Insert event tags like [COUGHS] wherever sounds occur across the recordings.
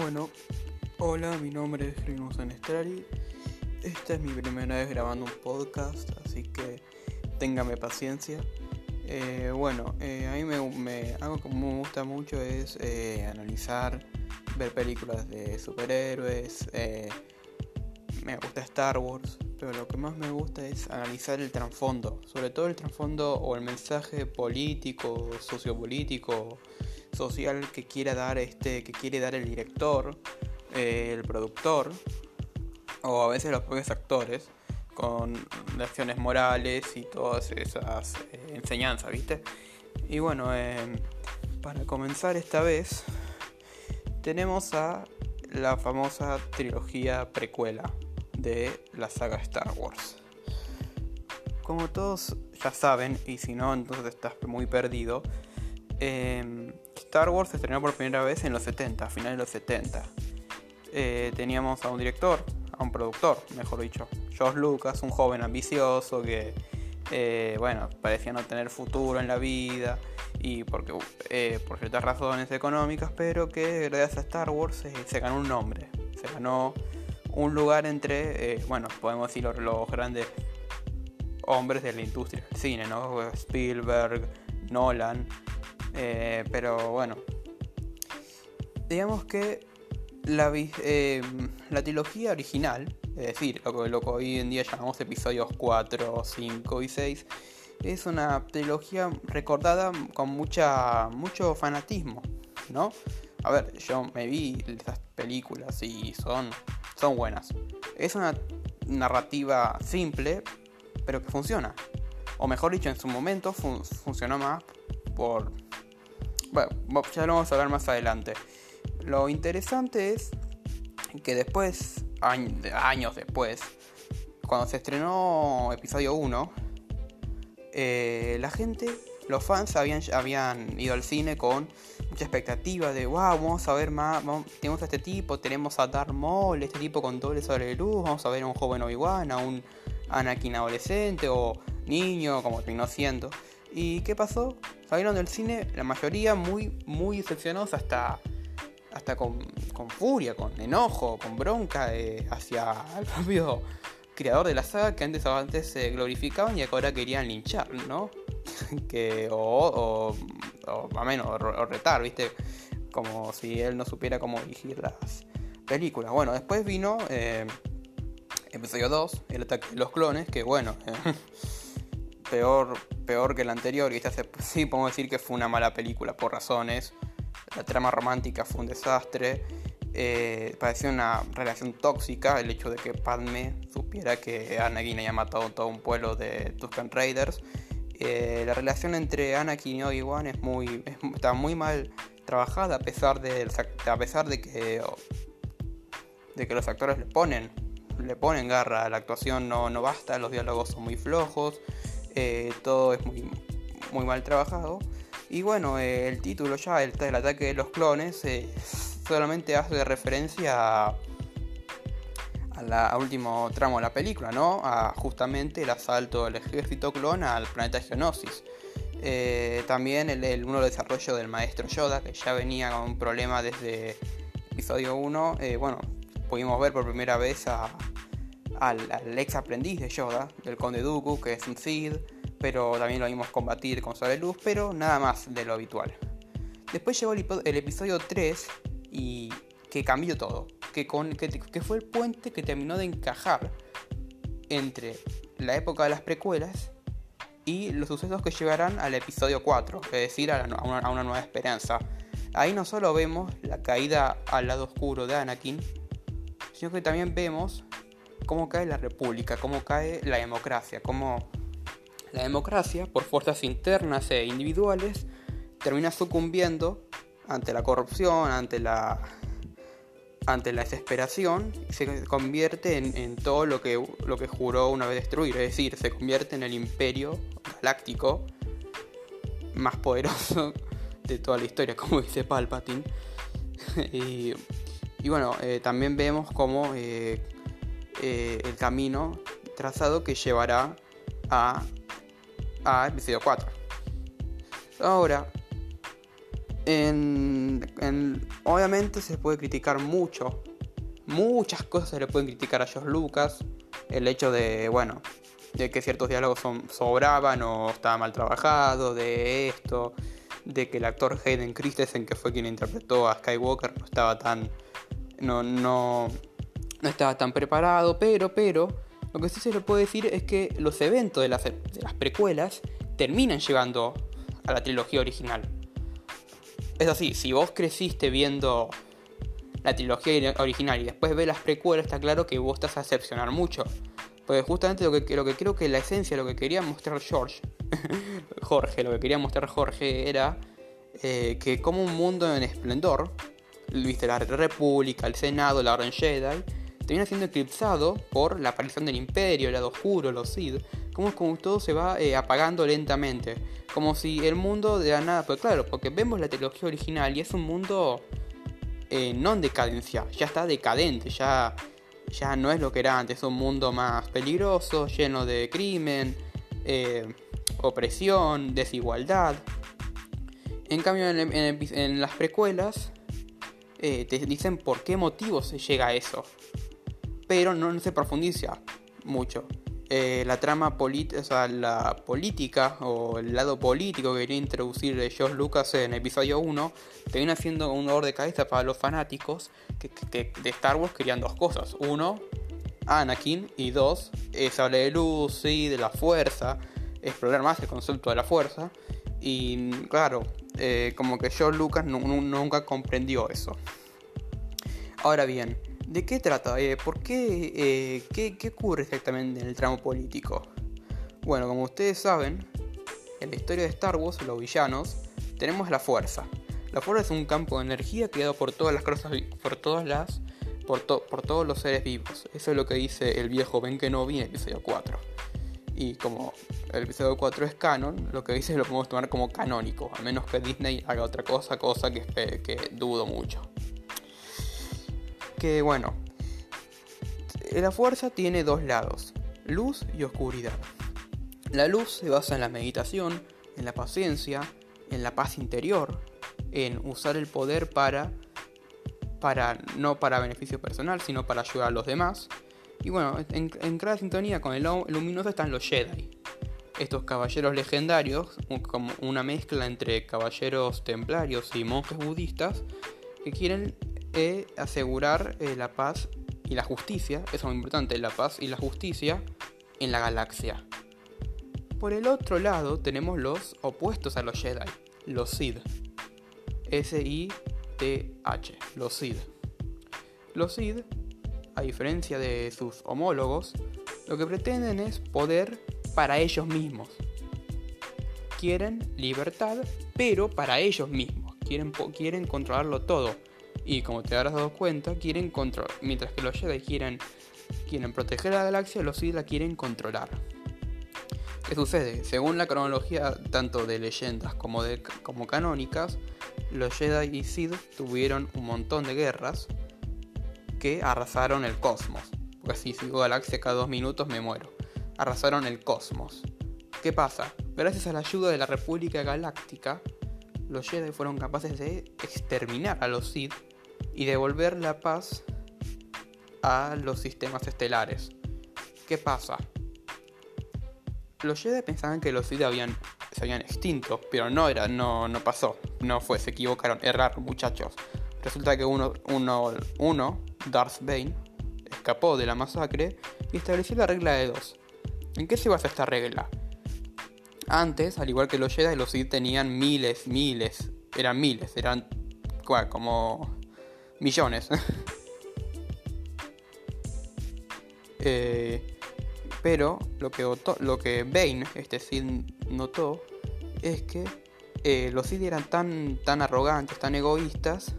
Bueno, hola, mi nombre es Rino Sanestrari. Esta es mi primera vez grabando un podcast, así que téngame paciencia. Eh, bueno, eh, a mí me, algo que me gusta mucho es eh, analizar, ver películas de superhéroes. me gusta Star Wars, pero lo que más me gusta es analizar el trasfondo, sobre todo el trasfondo o el mensaje político, sociopolítico social que quiera dar este, que quiere dar el director, eh, el productor, o a veces los propios actores, con lecciones morales y todas esas eh, enseñanzas, ¿viste? Y bueno, em, para comenzar esta vez, tenemos a la famosa trilogía precuela de la saga Star Wars. Como todos ya saben, y si no, entonces estás muy perdido, eh, Star Wars se estrenó por primera vez en los 70, a finales de los 70. Eh, teníamos a un director, a un productor, mejor dicho, George Lucas, un joven ambicioso que, eh, bueno, parecía no tener futuro en la vida y porque, eh, por ciertas razones económicas, pero que gracias a Star Wars se ganó un nombre, se ganó un lugar entre, bueno, podemos decir los grandes hombres de la industria del cine, ¿no? Spielberg, Nolan. Eh, pero bueno, digamos que la, eh, la trilogía original, es decir, lo que, lo que hoy en día llamamos episodios 4, 5 y 6, es una trilogía recordada con mucha, mucho fanatismo, ¿no? A ver, yo me vi esas películas y son, son buenas. Es una narrativa simple, pero que funciona. O mejor dicho, en su momento funcionó más bueno, ya lo vamos a ver más adelante. Lo interesante es que después, años después, cuando se estrenó episodio 1, eh, la gente, los fans habían, habían ido al cine con mucha expectativa de, wow, vamos a ver más, tenemos a este tipo, tenemos a Darth Maul, este tipo con doble sobre luz, vamos a ver a un joven Obi-Wan, a un Anakin adolescente o niño, como terminó siendo. ¿Y qué pasó? Salieron del cine la mayoría muy, muy decepcionados hasta, hasta con, furia, con enojo, con bronca eh, hacia el [LAUGHS] propio creador de la saga que antes, antes se glorificaban y ahora querían linchar, ¿no? [LAUGHS] que, o, o, o, menos, o, retar, ¿viste? Como si él no supiera cómo dirigir las películas. Bueno, después vino eh, episodio 2, el ataque de los clones, que bueno, [LAUGHS] peor, peor que el anterior. Y esta sí podemos decir que fue una mala película por razones. La trama romántica fue un desastre. Eh, parecía una relación tóxica el hecho de que Padme supiera que Anakin había matado todo un pueblo de Tusken Raiders. Eh, la relación entre Anakin y Obi-Wan es muy, está muy mal trabajada a pesar de, a pesar de que de que los actores le ponen le ponen garra la actuación no, no basta los diálogos son muy flojos eh, todo es muy, muy mal trabajado. Y bueno, eh, el título ya, el, el, ataque de los clones, eh, solamente hace referencia a, la último tramo de la película, ¿no? A justamente el asalto del ejército clon al planeta Geonosis. también el, de desarrollo del maestro Yoda, que ya venía con un problema desde episodio 1. bueno, pudimos ver por primera vez a, al, ex aprendiz de Yoda, del conde Dooku, que es un Sith, pero también lo vimos combatir con Sable Luz, pero nada más de lo habitual. Después llegó el, episodio 3 y que cambió todo, que, fue el puente que terminó de encajar entre la época de las precuelas y los sucesos que llegarán al episodio 4, es decir, a, una, nueva esperanza. Ahí no solo vemos la caída al lado oscuro de Anakin, sino que también vemos cómo cae la república, cómo cae la democracia, cómo la democracia, por fuerzas internas e individuales, termina sucumbiendo ante la corrupción, ante la, ante la desesperación, y se convierte en, todo lo que, lo que juró una vez destruir, es decir, se convierte en el imperio galáctico más poderoso de toda la historia, como dice Palpatine. [LAUGHS] y, bueno, eh, también vemos cómo eh, eh, el camino trazado que llevará a, a episodio 4. Ahora, obviamente se puede criticar mucho. Muchas cosas se le pueden criticar a George Lucas. El hecho de, bueno, de que ciertos diálogos son, sobraban o estaba mal trabajado, de esto, de que el actor Hayden Christensen, que fue quien interpretó a Skywalker, no estaba tan. no, no, no estaba tan preparado, pero, pero, lo que sí se le puede decir es que los eventos de las, de las precuelas terminan llegando a la trilogía original. Es así, si vos creciste viendo la trilogía original y después ves las precuelas, está claro que vos estás a decepcionar mucho. Porque justamente lo que, lo que creo que la esencia, lo que quería mostrar George, [LAUGHS] Jorge, lo que quería mostrar Jorge era eh, que como un mundo en esplendor, viste la República, el Senado, la Orden Jedi, termina siendo eclipsado por la aparición del Imperio, el lado oscuro, los Sith, como, todo se va eh, apagando lentamente. Como si el mundo de la nada, pues claro, porque vemos la trilogía original y es un mundo eh, no en decadencia, ya está decadente, ya, ya no es lo que era antes, es un mundo más peligroso, lleno de crimen, eh, opresión, desigualdad. En cambio, en, las precuelas te dicen por qué motivo se llega a eso pero no, se profundiza mucho. Eh, la trama política, o sea, la política o el lado político que quería introducir George Lucas en episodio 1 termina siendo un dolor de cabeza para los fanáticos que, de Star Wars querían dos cosas. Uno, Anakin y dos, sable de luz y de la fuerza, explorar más el concepto de la fuerza. Y claro, eh, como que George Lucas nunca comprendió eso. Ahora bien, ¿De qué trata? Eh, ¿Por qué, eh, qué, qué, ocurre exactamente en el tramo político? Bueno, como ustedes saben, en la historia de Star Wars, los villanos, tenemos la fuerza. La fuerza es un campo de energía creado por todas las cosas, por todas las, por, por todos los seres vivos. Eso es lo que dice el viejo Ben Kenobi en el episodio 4. Y como el episodio 4 es canon, lo que dice lo podemos tomar como canónico, a menos que Disney haga otra cosa, cosa que, que dudo mucho que bueno, la fuerza tiene dos lados, luz y oscuridad. La luz se basa en la meditación, en la paciencia, en la paz interior, en usar el poder para, para no para beneficio personal, sino para ayudar a los demás. Y bueno, en, en cada sintonía con el luminoso están los Jedi. Estos caballeros legendarios, como una mezcla entre caballeros templarios y monjes budistas, que quieren asegurar eh, la paz y la justicia, eso es muy importante, la paz y la justicia en la galaxia. Por el otro lado tenemos los opuestos a los Jedi, los Sith. S-I-T-H, los Sith. Los Sith, a diferencia de sus homólogos, lo que pretenden es poder para ellos mismos. Quieren libertad, pero para ellos mismos. Quieren, quieren controlarlo todo y como te habrás dado cuenta, quieren controlar. Mientras que los Jedi quieren, quieren proteger la galaxia, los Sith la quieren controlar. ¿Qué sucede? Según la cronología tanto de leyendas como, de, como canónicas, los Jedi y Sith tuvieron un montón de guerras que arrasaron el cosmos. Porque si sigo galaxia cada dos minutos me muero. Arrasaron el cosmos. ¿Qué pasa? Gracias a la ayuda de la República Galáctica, los Jedi fueron capaces de exterminar a los Sith y devolver la paz a los sistemas estelares. ¿Qué pasa? Los Jedi pensaban que los Sith habían, se habían extinto, pero no era, no, no pasó, no fue, se equivocaron, erraron muchachos. Resulta que uno, uno, uno, Darth Bane, escapó de la masacre y estableció la regla de dos. ¿En qué se basa esta regla? Antes, al igual que los Jedi, los Sith tenían miles, miles, eran miles, eran como millones. [LAUGHS] Eh, pero lo que, lo que Bane, este Sid, notó es que eh, los Sid eran tan, tan arrogantes, tan egoístas,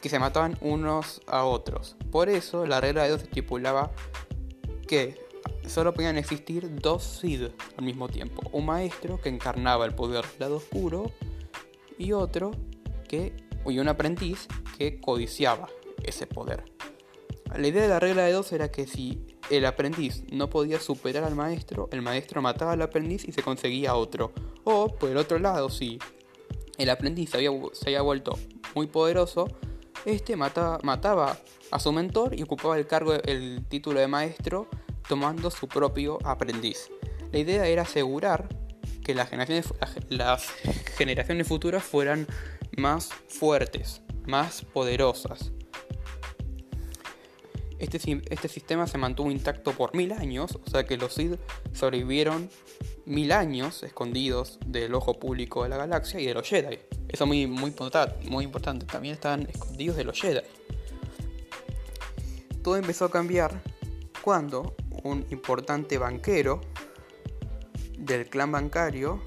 que se mataban unos a otros. Por eso la regla de dos estipulaba que solo podían existir dos Sid al mismo tiempo. Un maestro que encarnaba el poder del lado oscuro y otro que, y un aprendiz que codiciaba ese poder. La idea de la regla de dos era que si el aprendiz no podía superar al maestro, el maestro mataba al aprendiz y se conseguía otro. O, por el otro lado, si el aprendiz había, se había vuelto muy poderoso, este mataba, mataba, a su mentor y ocupaba el cargo, el título de maestro, tomando su propio aprendiz. La idea era asegurar que las generaciones, las generaciones futuras fueran más fuertes, más poderosas. Este, este, sistema se mantuvo intacto por mil años, o sea que los Sith sobrevivieron mil años escondidos del ojo público de la galaxia y de los Jedi. Eso es muy, muy, muy importante. También estaban escondidos de los Jedi. Todo empezó a cambiar cuando un importante banquero del clan bancario,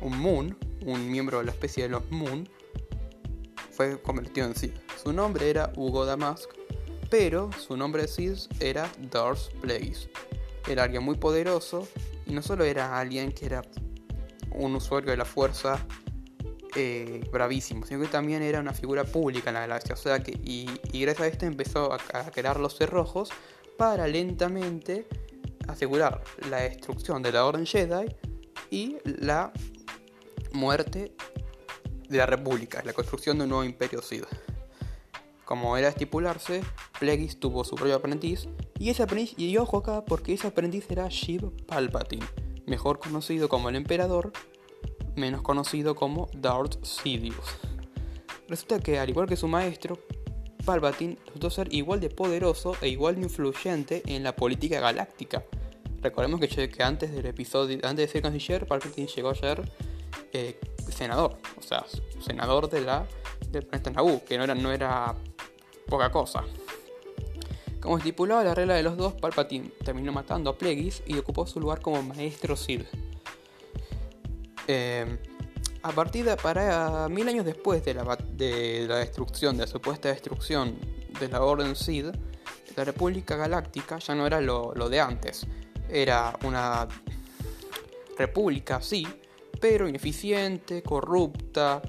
un Moon, un miembro de la especie de los Moon, fue convertido en Sith. Su nombre era Hugo Damask pero su nombre de Sid era Darth Plagueis. Era alguien muy poderoso y no solo era alguien que era un usuario de la fuerza eh, bravísimo, sino que también era una figura pública en la galaxia. O sea que, y, gracias a esto empezó a, a, crear los cerrojos para lentamente asegurar la destrucción de la Orden Jedi y la muerte de la República, la construcción de un nuevo imperio Sith. Como era estipularse, Plagueis tuvo su propio aprendiz, y ese aprendiz, y ojo acá, porque ese aprendiz era Sheev Palpatine, mejor conocido como el Emperador, menos conocido como Darth Sidious. Resulta que, al igual que su maestro, Palpatine resultó ser igual de poderoso e igual de influyente en la política galáctica. Recordemos que, que antes del episodio, antes de ser canciller, Palpatine llegó a ser eh, senador, o sea, senador de la, del planeta Naboo, que no era, no era poca cosa. Como estipulaba la regla de los dos, Palpatine terminó matando a Plagueis y ocupó su lugar como maestro Sith. Eh, a partir de para mil años después de la, de la destrucción, de la supuesta destrucción de la Orden Sith, la República Galáctica ya no era lo, de antes. Era una república, sí, pero ineficiente, corrupta,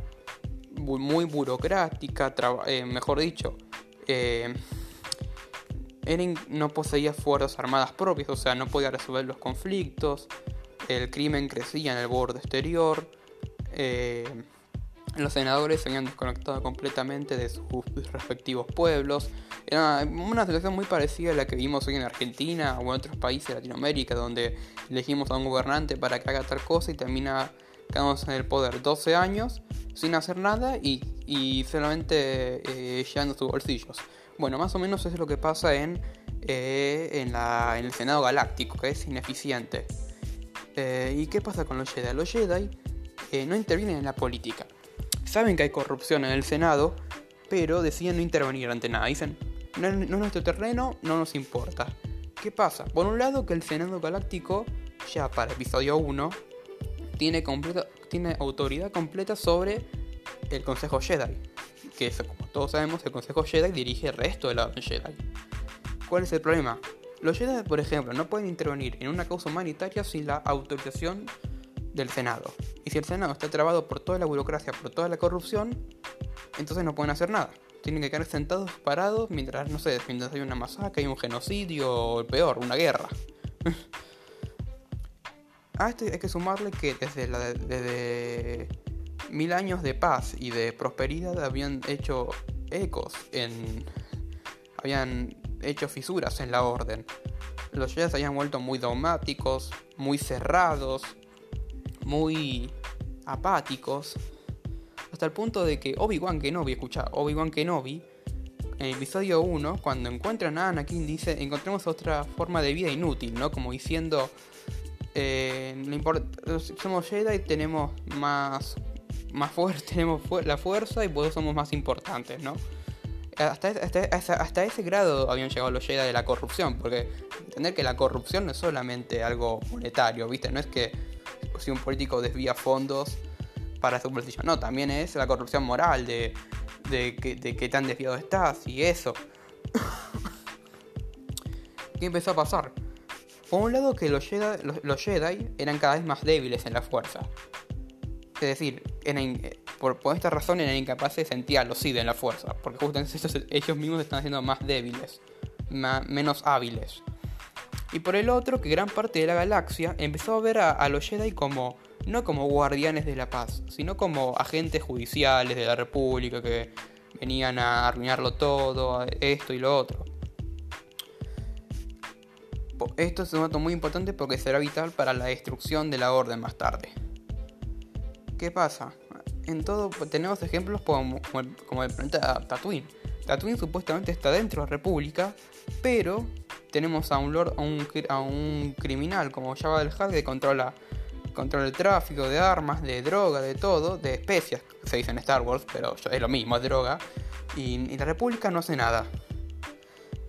muy, burocrática, eh, mejor dicho, eh, Eren no poseía fuerzas armadas propias, o sea, no podía resolver los conflictos, el crimen crecía en el borde exterior, eh, los senadores se habían desconectado completamente de sus respectivos pueblos. Era una situación muy parecida a la que vimos hoy en Argentina o en otros países de Latinoamérica, donde elegimos a un gobernante para que haga tal cosa y termina quedándose en el poder 12 años sin hacer nada y, solamente eh, llenando sus bolsillos. Bueno, más o menos eso es lo que pasa en, eh, en, el Senado Galáctico, que es ineficiente. Eh, ¿Y qué pasa con los Jedi? Los Jedi eh, no intervienen en la política. Saben que hay corrupción en el Senado, pero deciden no intervenir ante nada. Dicen, no, es nuestro terreno, no nos importa. ¿Qué pasa? Por un lado que el Senado Galáctico, ya para episodio 1, tiene, completa, tiene autoridad completa sobre el Consejo Jedi. Que como todos sabemos, el Consejo Jedi dirige el resto de la Jedi. ¿Cuál es el problema? Los Jedi, por ejemplo, no pueden intervenir en una causa humanitaria sin la autorización del Senado. Y si el Senado está trabado por toda la burocracia, por toda la corrupción, entonces no pueden hacer nada. Tienen que quedar sentados, parados, mientras, no sé, mientras hay una masacre, hay un genocidio, o peor, una guerra. [LAUGHS] A esto hay que sumarle que desde, la, desde mil años de paz y de prosperidad habían hecho ecos en... habían hecho fisuras en la orden. Los Jedi se habían vuelto muy dogmáticos, muy cerrados, muy apáticos. Hasta el punto de que Obi-Wan Kenobi, escucha, Obi-Wan Kenobi, en el episodio 1, cuando encuentran a Anakin, dice, encontremos otra forma de vida inútil, ¿no? Como diciendo, eh, somos Jedi, tenemos más, más fuerza, [LAUGHS] tenemos la fuerza y por somos más importantes, ¿no? Hasta, hasta, ese grado habían llegado los Jedi de la corrupción, porque entender que la corrupción no es solamente algo monetario, ¿viste? No es que si un político desvía fondos para su bolsillo, no, también es la corrupción moral de, de, qué tan desviado estás y eso. [COUGHS] ¿Qué empezó a pasar? Por un lado que los Jedi, eran cada vez más débiles en la fuerza. Es decir, por, esta razón eran incapaces de sentir a los Sith en la fuerza. Porque justamente [LAUGHS] ellos mismos están haciendo más débiles, menos hábiles. Y por el otro, que gran parte de la galaxia empezó a ver a, los Jedi como, no como guardianes de la paz, sino como agentes judiciales de la República que venían a arruinarlo todo, esto y lo otro. Esto es un dato muy importante porque será vital para la destrucción de la orden más tarde. ¿Qué pasa? En todo tenemos ejemplos como, como, el, planeta Tatooine. Tatooine supuestamente está dentro de la República, pero tenemos a un, lord, a un, criminal como Java del Hutt que controla, controla el tráfico de armas, de droga, de todo, de especias, se dice en Star Wars, pero es lo mismo, es droga. Y, la República no hace nada.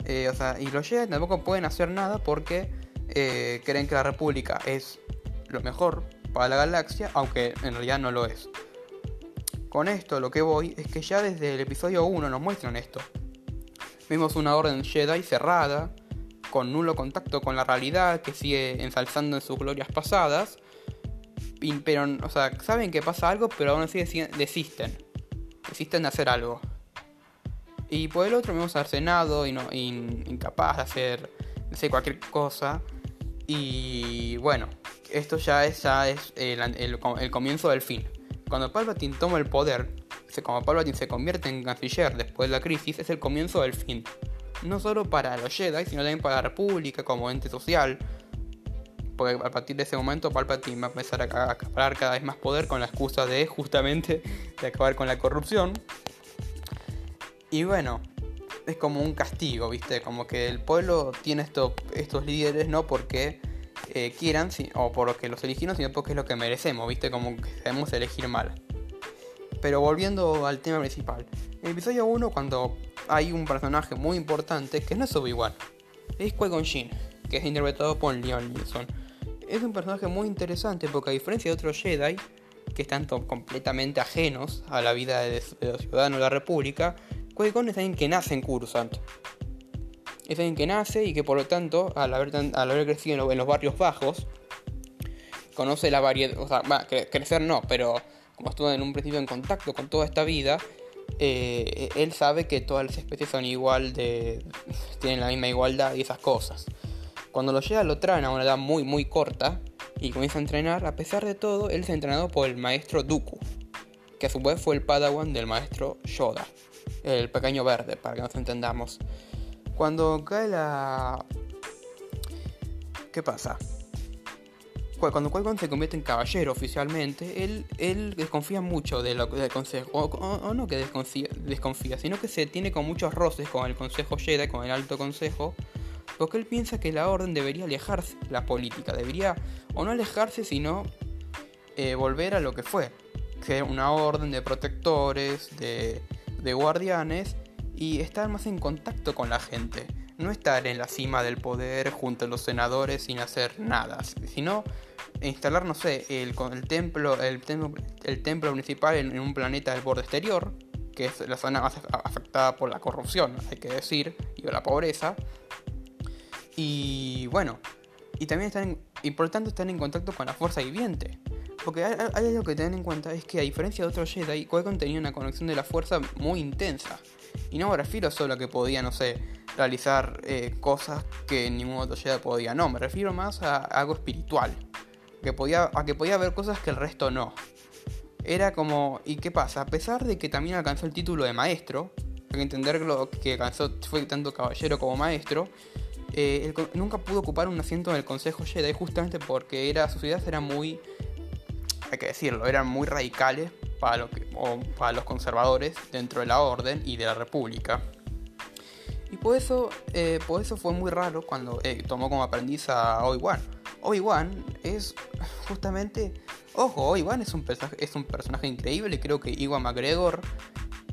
Eh, o sea, y los Jedi tampoco pueden hacer nada porque eh, creen que la República es lo mejor para la galaxia, aunque en realidad no lo es. Con esto lo que voy es que ya desde el episodio 1 nos muestran esto. Vimos una orden Jedi cerrada, con nulo contacto con la realidad, que sigue ensalzando en sus glorias pasadas. Pero, o sea, saben que pasa algo, pero aún así desisten. Desisten de hacer algo. Y por el otro vemos al Senado incapaz de hacer, cualquier cosa. Y bueno, esto ya es, es el, comienzo del fin. Cuando Palpatine toma el poder, como Palpatine se convierte en canciller después de la crisis, es el comienzo del fin. No solo para los Jedi, sino también para la República como ente social. Porque a partir de ese momento Palpatine va a empezar a acaparar cada vez más poder con la excusa de justamente [LAUGHS] de acabar con la corrupción. Y bueno, es como un castigo, ¿viste? Como que el pueblo tiene estos líderes no porque eh, quieran o porque los eligieron, sino porque es lo que merecemos, ¿viste? Como que debemos elegir mal. Pero volviendo al tema principal. En el episodio 1, cuando hay un personaje muy importante, que no es Obi-Wan, es Qui-Gon Jinn, que es interpretado por Leon Nilsson. Es un personaje muy interesante porque a diferencia de otros Jedi, que están completamente ajenos a la vida de, los ciudadanos de la República, Qui-Gon es alguien que nace en Coruscant. Es alguien que nace y que por lo tanto, al haber, al haber crecido en, los barrios bajos, conoce la variedad, o sea, va, crecer no, pero como estuvo en un principio en contacto con toda esta vida, eh, él sabe que todas las especies son igual de. tienen la misma igualdad y esas cosas. Cuando lo llega lo traen a una edad muy muy corta y comienza a entrenar, a pesar de todo, él es entrenado por el maestro Dooku, que a su vez fue el padawan del maestro Yoda el pequeño verde, para que nos entendamos. Cuando cae la... ¿Qué pasa? Cuando qui se convierte en caballero oficialmente, él, él desconfía mucho del consejo. O, no que desconfía, desconfía, sino que se tiene con muchos roces con el consejo Jedi, con el alto consejo, porque él piensa que la orden debería alejarse la política. Debería, o no alejarse, sino eh, volver a lo que fue. Que una orden de protectores, de de guardianes y estar más en contacto con la gente. No estar en la cima del poder junto a los senadores sin hacer nada, sino instalar, no sé, el, el templo, el, templo, el templo principal en, un planeta del borde exterior, que es la zona más afectada por la corrupción, hay que decir, y la pobreza. Y bueno, y también están, y por tanto están en contacto con la fuerza viviente. Porque hay, algo que tener en cuenta, es que a diferencia de otros Jedi, qui tenía una conexión de la fuerza muy intensa. Y no me refiero solo a que podía, no sé, realizar eh, cosas que ningún otro Jedi podía. No, me refiero más a algo espiritual. Que podía, a que podía ver cosas que el resto no. Era como, ¿y qué pasa? A pesar de que también alcanzó el título de maestro, hay que entender que alcanzó, fue tanto caballero como maestro, eh, nunca pudo ocupar un asiento en el Consejo Jedi justamente porque era, su ciudad era muy hay que decirlo, eran muy radicales para, lo que, para los conservadores dentro de la orden y de la república. Y por eso, eh, eso fue muy raro cuando eh, tomó como aprendiz a Obi-Wan. Obi-Wan es justamente... Ojo, Obi-Wan es, un es un personaje increíble. Creo que Iwan McGregor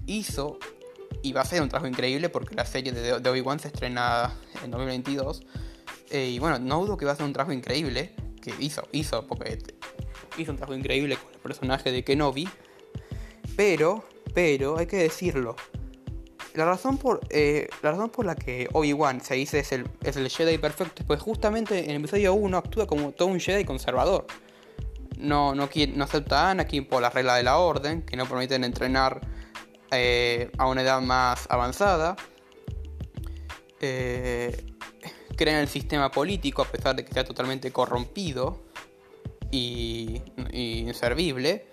hizo y va a ser un trabajo increíble porque la serie de, Obi-Wan se estrena en 2022. Eh, y bueno, no dudo que va a ser un trabajo increíble. Que hizo, hizo, porque hizo un trabajo increíble con el personaje de Kenobi. Pero, pero, hay que decirlo. La razón por, eh, la, razón por la que Obi-Wan se dice es el, es el Jedi perfecto es pues justamente en el episodio 1 actúa como todo un Jedi conservador. No, no, no acepta a Anakin por la regla de la orden, que no permiten entrenar eh, a una edad más avanzada. Eh, crean el sistema político a pesar de que está totalmente corrompido y, inservible.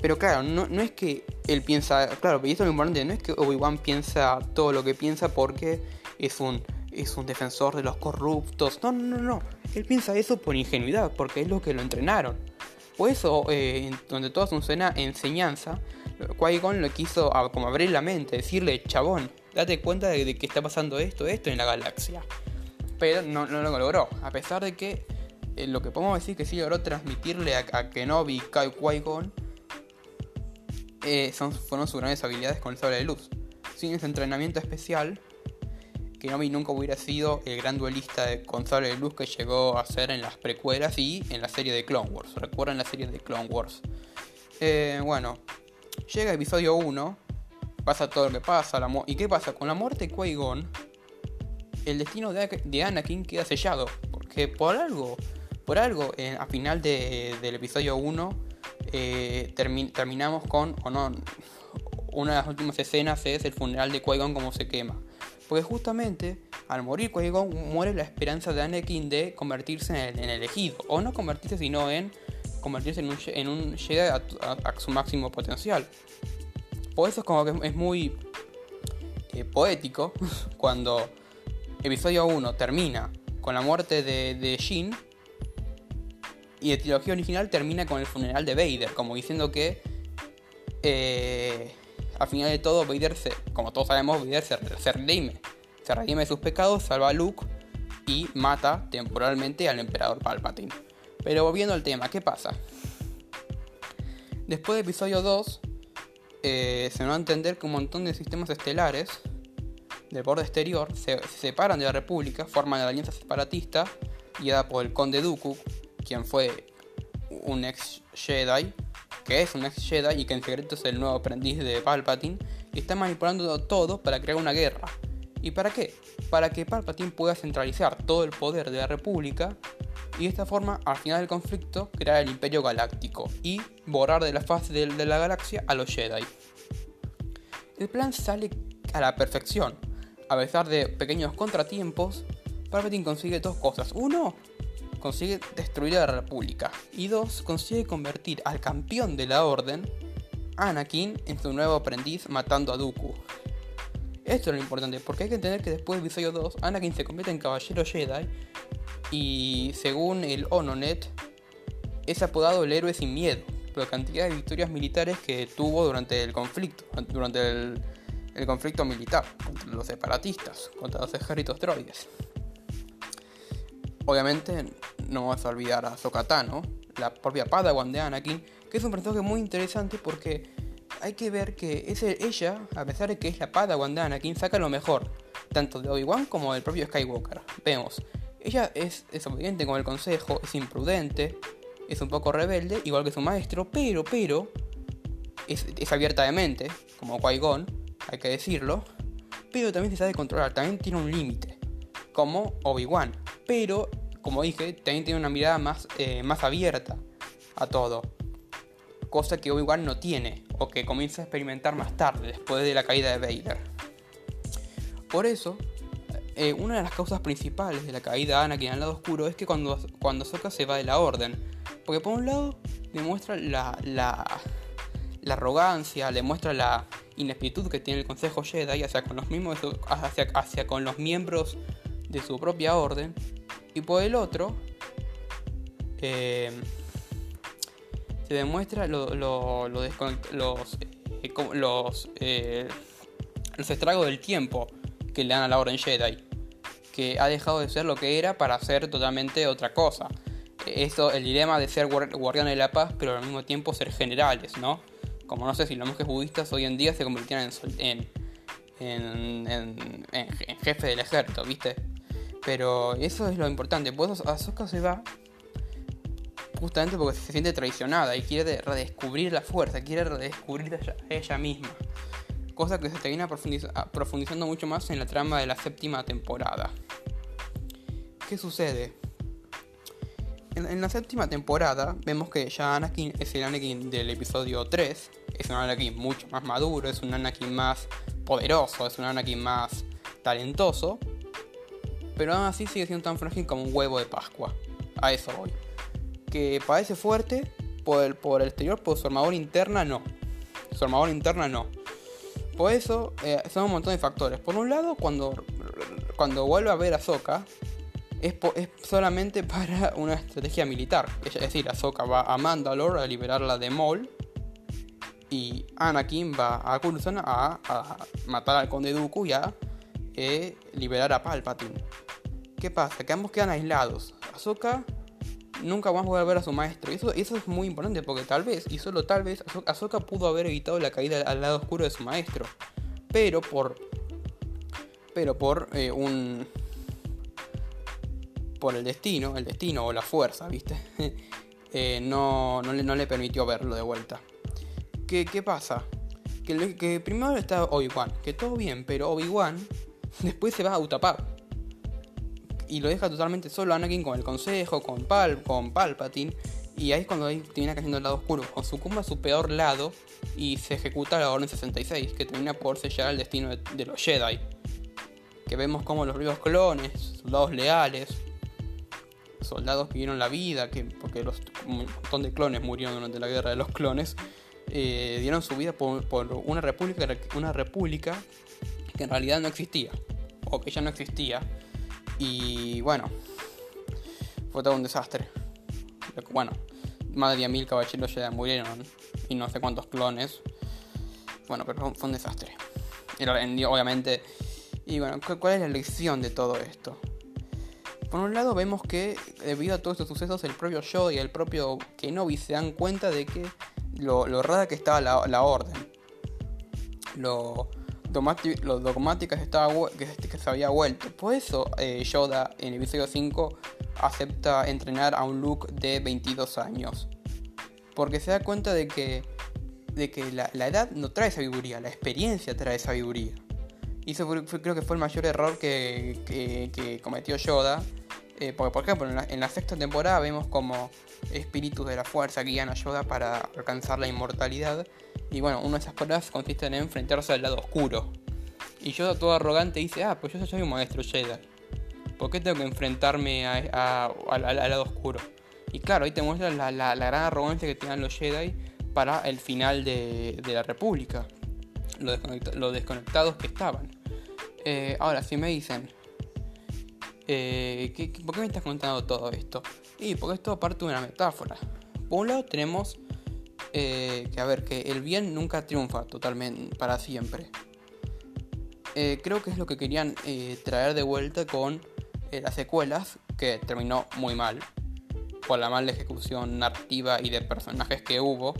Pero claro, no, no, es que él piensa, claro, y esto es lo importante, no es que Obi-Wan piensa todo lo que piensa porque es un, es un defensor de los corruptos. No, no, no, no. Él piensa eso por ingenuidad, porque es lo que lo entrenaron. Por eso, eh, donde toda su enseñanza, Qui-Gon lo quiso como abrir la mente, decirle, chabón, date cuenta de, que está pasando esto, esto en la galaxia. Pero no, lo logró, a pesar de que eh, lo que podemos decir que sí logró transmitirle a, Kenobi y Qui-Gon eh, fueron sus grandes habilidades con el sable de luz. Sin ese entrenamiento especial, Kenobi nunca hubiera sido el gran duelista de, con sable de luz que llegó a ser en las precuelas y en la serie de Clone Wars. Recuerdan la serie de Clone Wars. Eh, bueno, llega episodio 1, pasa todo lo que pasa, ¿y qué pasa? Con la muerte de Qui-Gon, el destino de, Anakin queda sellado, porque por algo, por algo, a final del episodio 1, eh, terminamos con, o no, una de las últimas escenas es el funeral de Qui-Gon como se quema. Porque justamente al morir Qui-Gon muere la esperanza de Anakin de convertirse en, el elegido. O no convertirse, sino en convertirse en un, en un a, su máximo potencial. Por eso es como que es muy eh, poético [LAUGHS] cuando episodio 1 termina con la muerte de, de Jin y la trilogía original termina con el funeral de Vader, como diciendo que eh, al final de todo, Vader, se, como todos sabemos, Vader se, redime. Se redime de sus pecados, salva a Luke y mata temporalmente al emperador Palpatine. Pero volviendo al tema, ¿qué pasa? Después del episodio 2, eh, se nos va a entender que un montón de sistemas estelares del borde exterior se, separan de la República, forman la alianza separatista guiada por el conde Dooku, quien fue un ex Jedi que es un ex Jedi y que en secreto es el nuevo aprendiz de Palpatine, y está manipulando todo para crear una guerra. ¿Y para qué? Para que Palpatine pueda centralizar todo el poder de la República y de esta forma, al final del conflicto, crear el Imperio Galáctico y borrar de la faz de, de la galaxia a los Jedi. El plan sale a la perfección. A pesar de pequeños contratiempos, Palpatine consigue dos cosas. Uno, consigue destruir a la República. Y dos, consigue convertir al campeón de la Orden, Anakin, en su nuevo aprendiz matando a Dooku. Esto es lo importante, porque hay que entender que después del episodio 2, Anakin se convierte en caballero Jedi y según el Ononet, es apodado el héroe sin miedo, por la cantidad de victorias militares que tuvo durante el conflicto, durante el, conflicto militar, contra los separatistas, contra los ejércitos droides. Obviamente no vamos a olvidar a Sokatano, la propia Padawan de Anakin, que es un personaje muy interesante porque hay que ver que es ella, a pesar de que es la Padawan de Anakin, saca lo mejor, tanto de Obi-Wan como del propio Skywalker. Vemos, ella es desobediente con el consejo, es imprudente, es un poco rebelde, igual que su maestro, pero, pero, es, es abierta de mente, como Qui-Gon, hay que decirlo, pero también se sabe controlar, también tiene un límite, como Obi-Wan pero como dije, también tiene una mirada más, eh, más abierta a todo. Cosa que Obi-Wan no tiene, o que comienza a experimentar más tarde, después de la caída de Vader. Por eso, eh, una de las causas principales de la caída de Anakin al lado oscuro es que cuando, cuando se va de la orden. Porque por un lado demuestra la, la, la arrogancia, le muestra la ineptitud que tiene el Consejo Jedi hacia con los, mismos, hacia, hacia con los miembros de su propia orden. Y por el otro, se demuestra lo, los, eh, los, eh, los estragos del tiempo que le dan a la Orden Jedi. Que ha dejado de ser lo que era para ser totalmente otra cosa. Eso, el dilema de ser guardianes de la paz, pero al mismo tiempo ser generales, ¿no? Como no sé si los monjes budistas hoy en día se convirtieran en, en, en, en jefe del ejército, ¿viste? Pero eso es lo importante. Pues Ahsoka se va justamente porque se siente traicionada y quiere redescubrir la fuerza, quiere redescubrir ella, misma. Cosa que se termina profundizando mucho más en la trama de la séptima temporada. ¿Qué sucede? En, la séptima temporada vemos que ya Anakin es el Anakin del episodio 3. Es un Anakin mucho más maduro, es un Anakin más poderoso, es un Anakin más talentoso pero aún así sigue siendo tan frágil como un huevo de Pascua. A eso voy. Que parece fuerte por el, por el exterior, por su armadura interna no. Su armadura interna no. Por eso eh, son un montón de factores. Por un lado, cuando, cuando vuelve a ver a Soka, es, es, solamente [LAUGHS] para una estrategia militar. Es decir, Ahsoka va a Mandalore a liberarla de Maul. Y Anakin va a Coruscant a, a, matar al conde Dooku y a eh, liberar a Palpatine. ¿Qué pasa? Que ambos quedan aislados. Ahsoka nunca va a ver a su maestro. Y eso, eso es muy importante porque tal vez, y solo tal vez, Ahsoka pudo haber evitado la caída al lado oscuro de su maestro. Pero por. Pero por eh, un. Por el destino, el destino o la fuerza, ¿viste? [LAUGHS] eh, no, no, le, no, le, permitió verlo de vuelta. ¿Qué, qué pasa? Que, que, primero está Obi-Wan, que todo bien, pero Obi-Wan [LAUGHS] después se va a Utapau y lo deja totalmente solo Anakin con el consejo, con Pal, con Palpatine. Y ahí es cuando ahí termina cayendo el lado oscuro, con sucumba a su peor lado y se ejecuta la Orden 66, que termina por sellar el destino de, los Jedi. Que vemos como los ríos clones, soldados leales, soldados que dieron la vida, que, porque los, un montón de clones murieron durante la guerra de los clones, eh, dieron su vida por, por, una, república, una república que en realidad no existía, o que ya no existía, y bueno, fue todo un desastre. Bueno, más de 10.000 caballeros ya murieron y no sé cuántos clones. Bueno, pero fue un desastre. Y obviamente. Y bueno, ¿cuál es la lección de todo esto? Por un lado vemos que debido a todos estos sucesos el propio Yoda y el propio Kenobi se dan cuenta de que lo, rara que estaba la orden. Lo, lo dogmática estaba, que, se había vuelto. Por eso eh, Yoda en el episodio 5 acepta entrenar a un Luke de 22 años. Porque se da cuenta de que, de que la, edad no trae sabiduría, la experiencia trae sabiduría. Y eso creo que fue el mayor error que, cometió Yoda. Eh, porque, por ejemplo, en la, en la, sexta temporada vemos como espíritus de la fuerza guían a Yoda para alcanzar la inmortalidad. Y bueno, una de esas pruebas consiste en enfrentarse al lado oscuro. Y yo todo arrogante dice, ah, pues yo soy un maestro Jedi. ¿Por qué tengo que enfrentarme al lado oscuro? Y claro, ahí te muestra la, gran arrogancia que tenían los Jedi para el final de, la República. Lo, desconectados que estaban. Eh, ahora, si me dicen, eh, por qué me estás contando todo esto? Y porque es todo parte de una metáfora. Por un lado tenemos eh, que a ver, que el bien nunca triunfa totalmente, para siempre. Eh, creo que es lo que querían eh, traer de vuelta con las secuelas, que terminó muy mal, por la mala ejecución narrativa y de personajes que hubo.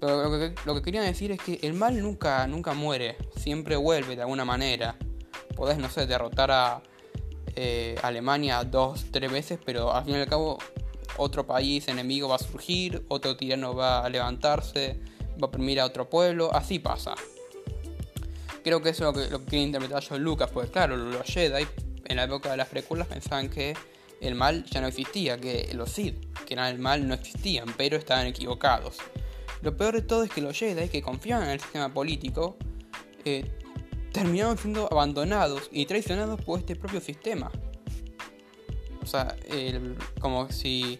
Pero lo que, lo que querían decir es que el mal nunca, nunca muere, siempre vuelve de alguna manera. Podés, no sé, derrotar a Alemania dos, tres veces, pero al fin y al cabo otro país enemigo va a surgir, otro tirano va a levantarse, va a oprimir a otro pueblo, así pasa. Creo que eso es lo que, lo que quiere interpretar Lucas, pues claro, los Jedi en la época de las precuelas pensaban que el mal ya no existía, que los Sith, que eran el mal, no existían, pero estaban equivocados. Lo peor de todo es que los Jedi, que confiaban en el sistema político, eh, terminaron siendo abandonados y traicionados por este propio sistema. O sea, como, si,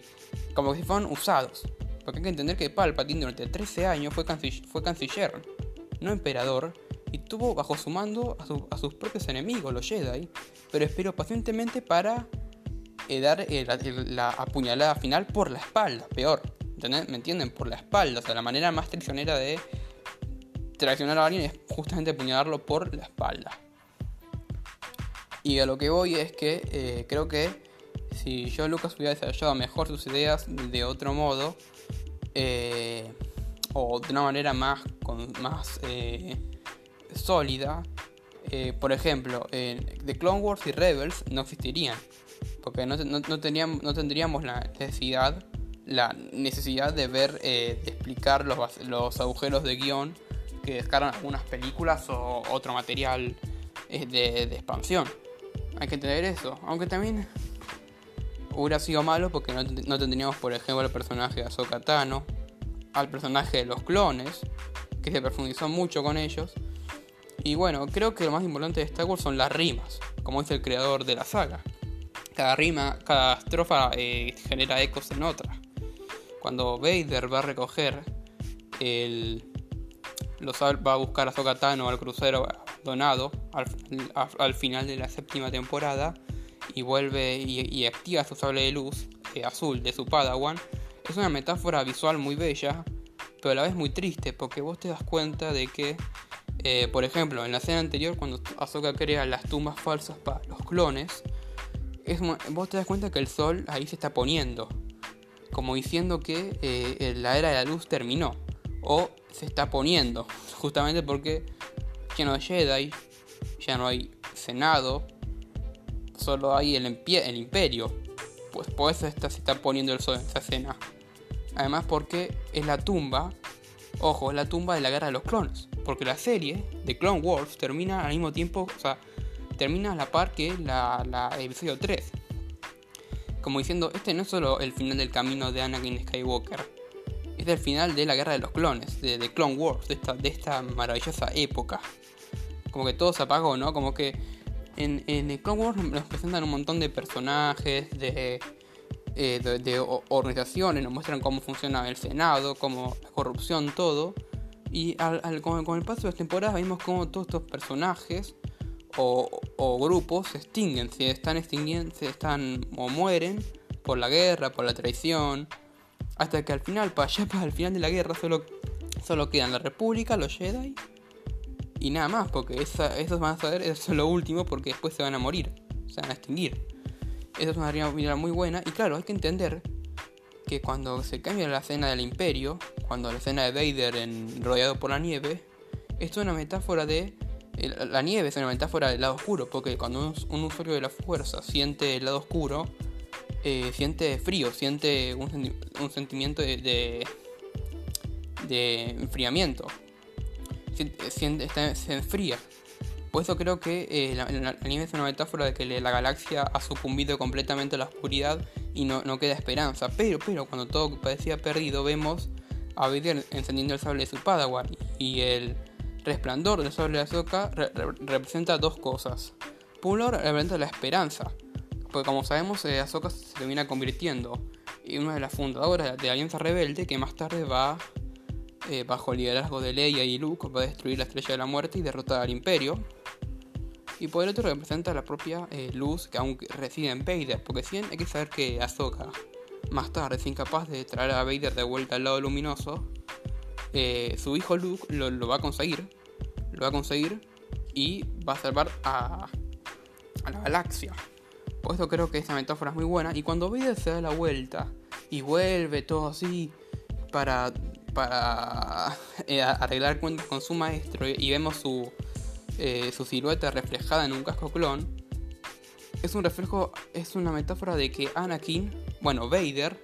como si fueran usados. Porque hay que entender que Palpatine durante 13 años fue, canciller, no emperador, y tuvo bajo su mando a, sus propios enemigos, los Jedi, pero esperó pacientemente para eh, dar eh, la, apuñalada final por la espalda, peor. ¿Me entienden? Por la espalda. O sea, la manera más traicionera de traicionar a alguien es justamente apuñalarlo por la espalda. Y a lo que voy es que eh, creo que si yo Lucas hubiera desarrollado mejor sus ideas de otro modo, eh, o de una manera más, con, más eh, sólida, por ejemplo, The Clone Wars y Rebels no existirían, porque no, no, teníamos, no tendríamos la necesidad, la necesidad de ver, de explicar los, los agujeros de guion que descargan algunas películas o otro material de, de expansión. Hay que entender eso, aunque también hubiera sido malo porque no, tendríamos, por ejemplo, el personaje de Ahsoka Tano, al personaje de los clones, que se profundizó mucho con ellos. Y bueno, creo que lo más importante de Star Wars son las rimas, como dice el creador de la saga. cada rima, cada estrofa eh, genera ecos en otra. Cuando Vader va a recoger el. Los, va a buscar a Zokatano al crucero donado al, final de la séptima temporada y vuelve y, activa su sable de luz eh, azul de su Padawan. Es una metáfora visual muy bella, pero a la vez muy triste, porque vos te das cuenta de que, eh, por ejemplo, en la escena anterior, cuando Ahsoka crea las tumbas falsas para los clones, es, vos te das cuenta que el sol ahí se está poniendo como diciendo que eh, la era de la luz terminó o se está poniendo, justamente porque ya no hay Jedi, ya no hay Senado, solo hay el, el Imperio. Pues por eso se está poniendo el sol en esta escena. Además porque es la tumba, ojo, es la tumba de la guerra de los clones. Porque la serie de Clone Wars termina al mismo tiempo, o sea, termina a la par que la, la episodio 3 como diciendo, este no es solo el final del camino de Anakin Skywalker, es el final de la guerra de los clones, de, Clone Wars, de esta, de esta maravillosa época. Como que todo se apagó, ¿no? Como que en, Clone Wars nos presentan un montón de personajes, de, eh, de, organizaciones, nos muestran cómo funciona el Senado, cómo la corrupción, todo. Y al, con, con, el paso de las temporadas vimos cómo todos estos personajes o, grupos se extinguen, se están extinguiendo, se están o mueren por la guerra, por la traición, hasta que al final, para [LAUGHS] allá, para el final de la guerra, solo, solo quedan la República, los Jedi y nada más, porque esos van a saber, eso es lo último, porque después se van a morir, se van a extinguir. Esa es una realidad muy buena, y claro, hay que entender que cuando se cambia la escena del Imperio, cuando la escena de Vader en, rodeado por la nieve, esto es una metáfora de la nieve es una metáfora del lado oscuro, porque cuando un, usuario de la fuerza siente el lado oscuro, eh, siente frío, siente un, sentimiento de, de, enfriamiento. Se, se, enfría. Por eso creo que eh, la, nieve es una metáfora de que la galaxia ha sucumbido completamente a la oscuridad y no, no queda esperanza. Pero, pero cuando todo parecía perdido, vemos a Vader encendiendo el sable de su Padawan y el resplandor del sable de Azoka representa dos cosas. Por un representa la esperanza, porque como sabemos, eh, Ahsoka se termina convirtiendo en una de las fundadoras de Alianza Rebelde, que más tarde va, eh, bajo el liderazgo de Leia y Luke, va a destruir la Estrella de la Muerte y derrotar al Imperio. Y por el otro representa la propia eh, luz que aún reside en Vader, porque si hay que saber que Ahsoka más tarde es incapaz de traer a Vader de vuelta al lado luminoso, su hijo Luke lo, va a conseguir. Lo va a conseguir y va a salvar a la galaxia. Por eso creo que esta metáfora es muy buena. Y cuando Vader se da la vuelta y vuelve todo así para, para eh, arreglar cuentas con su maestro y, vemos su, eh, su silueta reflejada en un casco clon, es un reflejo, es una metáfora de que Anakin, bueno, Vader,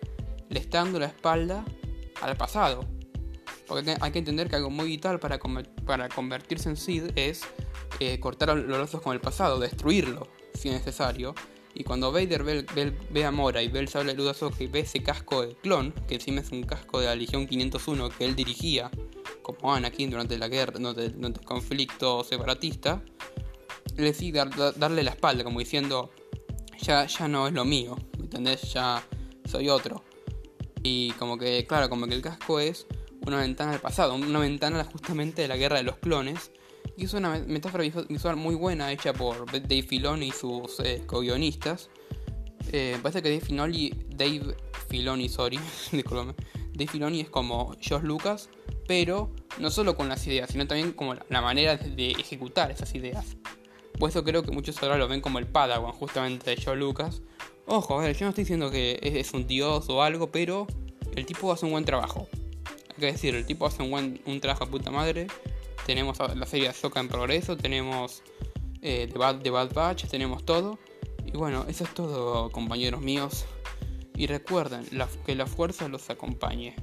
le está dando la espalda al pasado. Porque hay que entender que algo muy vital para, para convertirse en Sid es eh, cortar los lazos con el pasado, destruirlo si es necesario. Y cuando Vader ve, a Mora y ve el sable de y ve ese casco de clon, que encima es un casco de la Legión 501 que él dirigía, como Anakin durante la guerra, durante, el conflicto separatista, le decide darle la espalda, como diciendo, ya, ya no es lo mío, ¿me entendés? Ya soy otro. Y como que, claro, como que el casco es una ventana al pasado, una ventana justamente de la guerra de los clones. Y es una metáfora visual muy buena hecha por Dave Filoni y sus eh, co-guionistas. Eh, parece que Dave Filoni, Dave Filoni, sorry. [LAUGHS] Dave Filoni es como George Lucas, pero no solo con las ideas, sino también como la, manera de, ejecutar esas ideas. Por eso creo que muchos ahora lo ven como el Padawan, justamente de George Lucas. Ojo, a ver, yo no estoy diciendo que es un dios o algo, pero el tipo hace un buen trabajo. Hay que decir, el tipo hace un buen un trabajo a puta madre. Tenemos la serie Soca en progreso, tenemos eh, The, Bad, The Bad Batch, tenemos todo. Y bueno, eso es todo, compañeros míos. Y recuerden que la fuerza los acompañe.